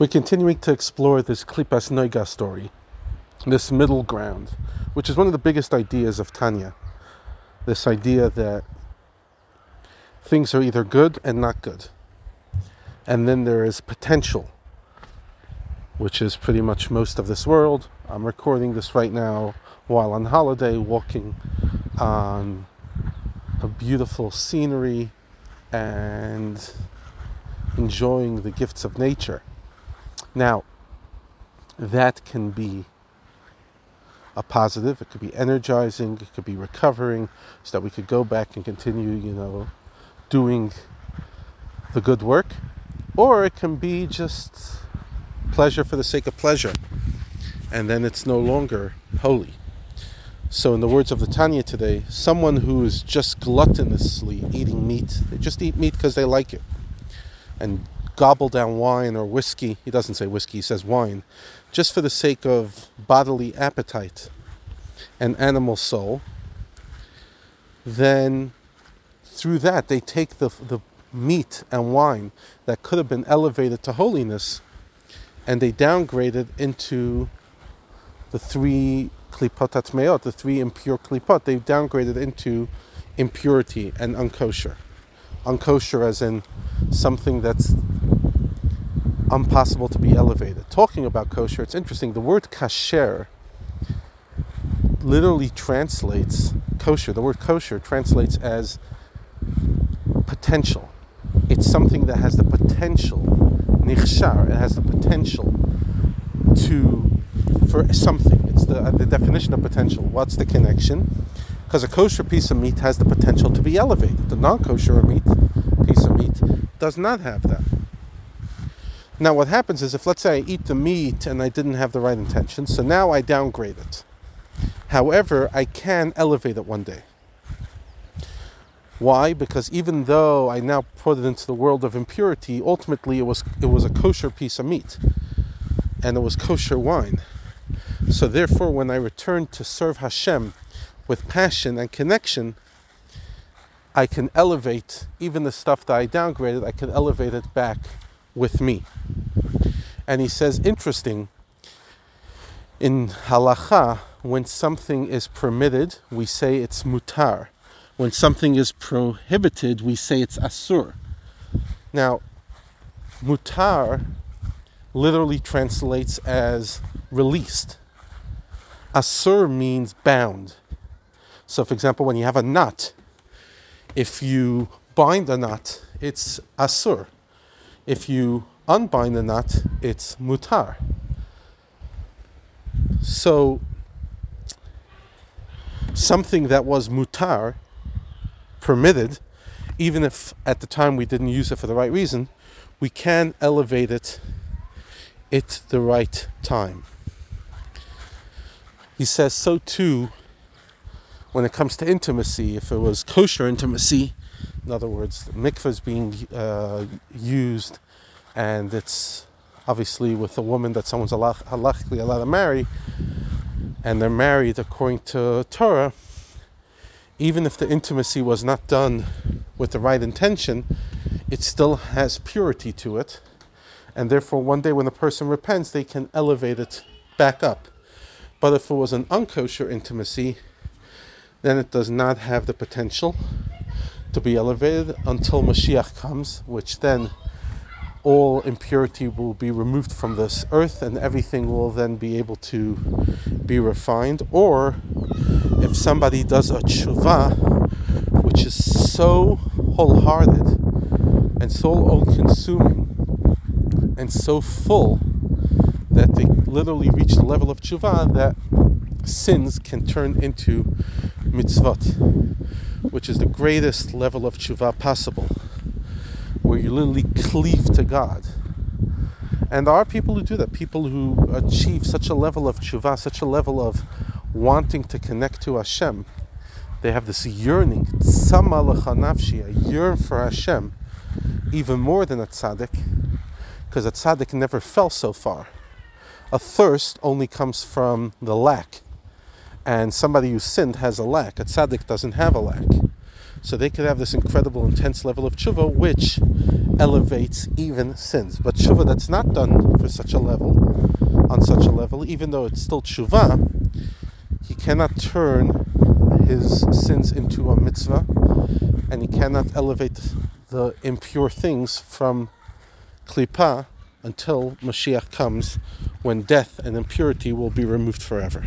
We're continuing to explore this Klipas Noiga story, this middle ground, which is one of the biggest ideas of Tanya. This idea that things are either good and not good. And then there is potential, which is pretty much most of this world. I'm recording this right now while on holiday, walking on a beautiful scenery and enjoying the gifts of nature. Now, that can be a positive, it could be energizing, it could be recovering, so that we could go back and continue, you know, doing the good work. Or it can be just pleasure for the sake of pleasure, and then it's no longer holy. So, in the words of the Tanya today, someone who is just gluttonously eating meat, they just eat meat because they like it, and gobble down wine or whiskey. He doesn't say whiskey, he says wine, just for the sake of bodily appetite and animal soul, then through that they take the, the meat and wine that could have been elevated to holiness and they downgrade it into the three klipot atmeot, the three impure klipot. They've downgraded into impurity and unkosher. Unkosher as in something that's impossible to be elevated. Talking about kosher, it's interesting. The word kasher literally translates kosher. The word kosher translates as potential. It's something that has the potential, nichshar, it has the potential to for something. It's the, the definition of potential. What's the connection? Because a kosher piece of meat has the potential to be elevated. The non-kosher meat piece of meat does not have that. Now, what happens is if, let's say, I eat the meat and I didn't have the right intention, so now I downgrade it. However, I can elevate it one day. Why? Because even though I now put it into the world of impurity, ultimately it was it was a kosher piece of meat, and it was kosher wine. So therefore, when I return to serve Hashem with passion and connection, I can elevate even the stuff that I downgraded. I can elevate it back with me. And he says, interesting, in halacha, when something is permitted, we say it's mutar. When something is prohibited, we say it's asur. Now, mutar literally translates as released. Asur means bound. So, for example, when you have a knot, if you bind a knot, it's asur. If you unbind the knot, it's mutar. So, something that was mutar, permitted, even if at the time we didn't use it for the right reason, we can elevate it at the right time. He says so too when it comes to intimacy. If it was kosher intimacy, in other words, the mikvah is being uh, used, and it's obviously with a woman that someone's halachically allowed to marry, and they're married according to Torah. Even if the intimacy was not done with the right intention, it still has purity to it, and therefore, one day when the person repents, they can elevate it back up. But if it was an unkosher intimacy, then it does not have the potential to be elevated until Mashiach comes, which then all impurity will be removed from this earth and everything will then be able to be refined. Or if somebody does a tshuva, which is so wholehearted and so all consuming and so full that they literally reach the level of tshuva that sins can turn into mitzvot which is the greatest level of tshuva possible, where you literally cleave to God. And there are people who do that, people who achieve such a level of tshuva, such a level of wanting to connect to Hashem. They have this yearning, nafshi, a yearn for Hashem, even more than a tzaddik, because a tzaddik never fell so far. A thirst only comes from the lack and somebody who sinned has a lack. A tzaddik doesn't have a lack. So they could have this incredible, intense level of tshuva, which elevates even sins. But tshuva that's not done for such a level, on such a level, even though it's still tshuva, he cannot turn his sins into a mitzvah, and he cannot elevate the impure things from klipa until Mashiach comes, when death and impurity will be removed forever.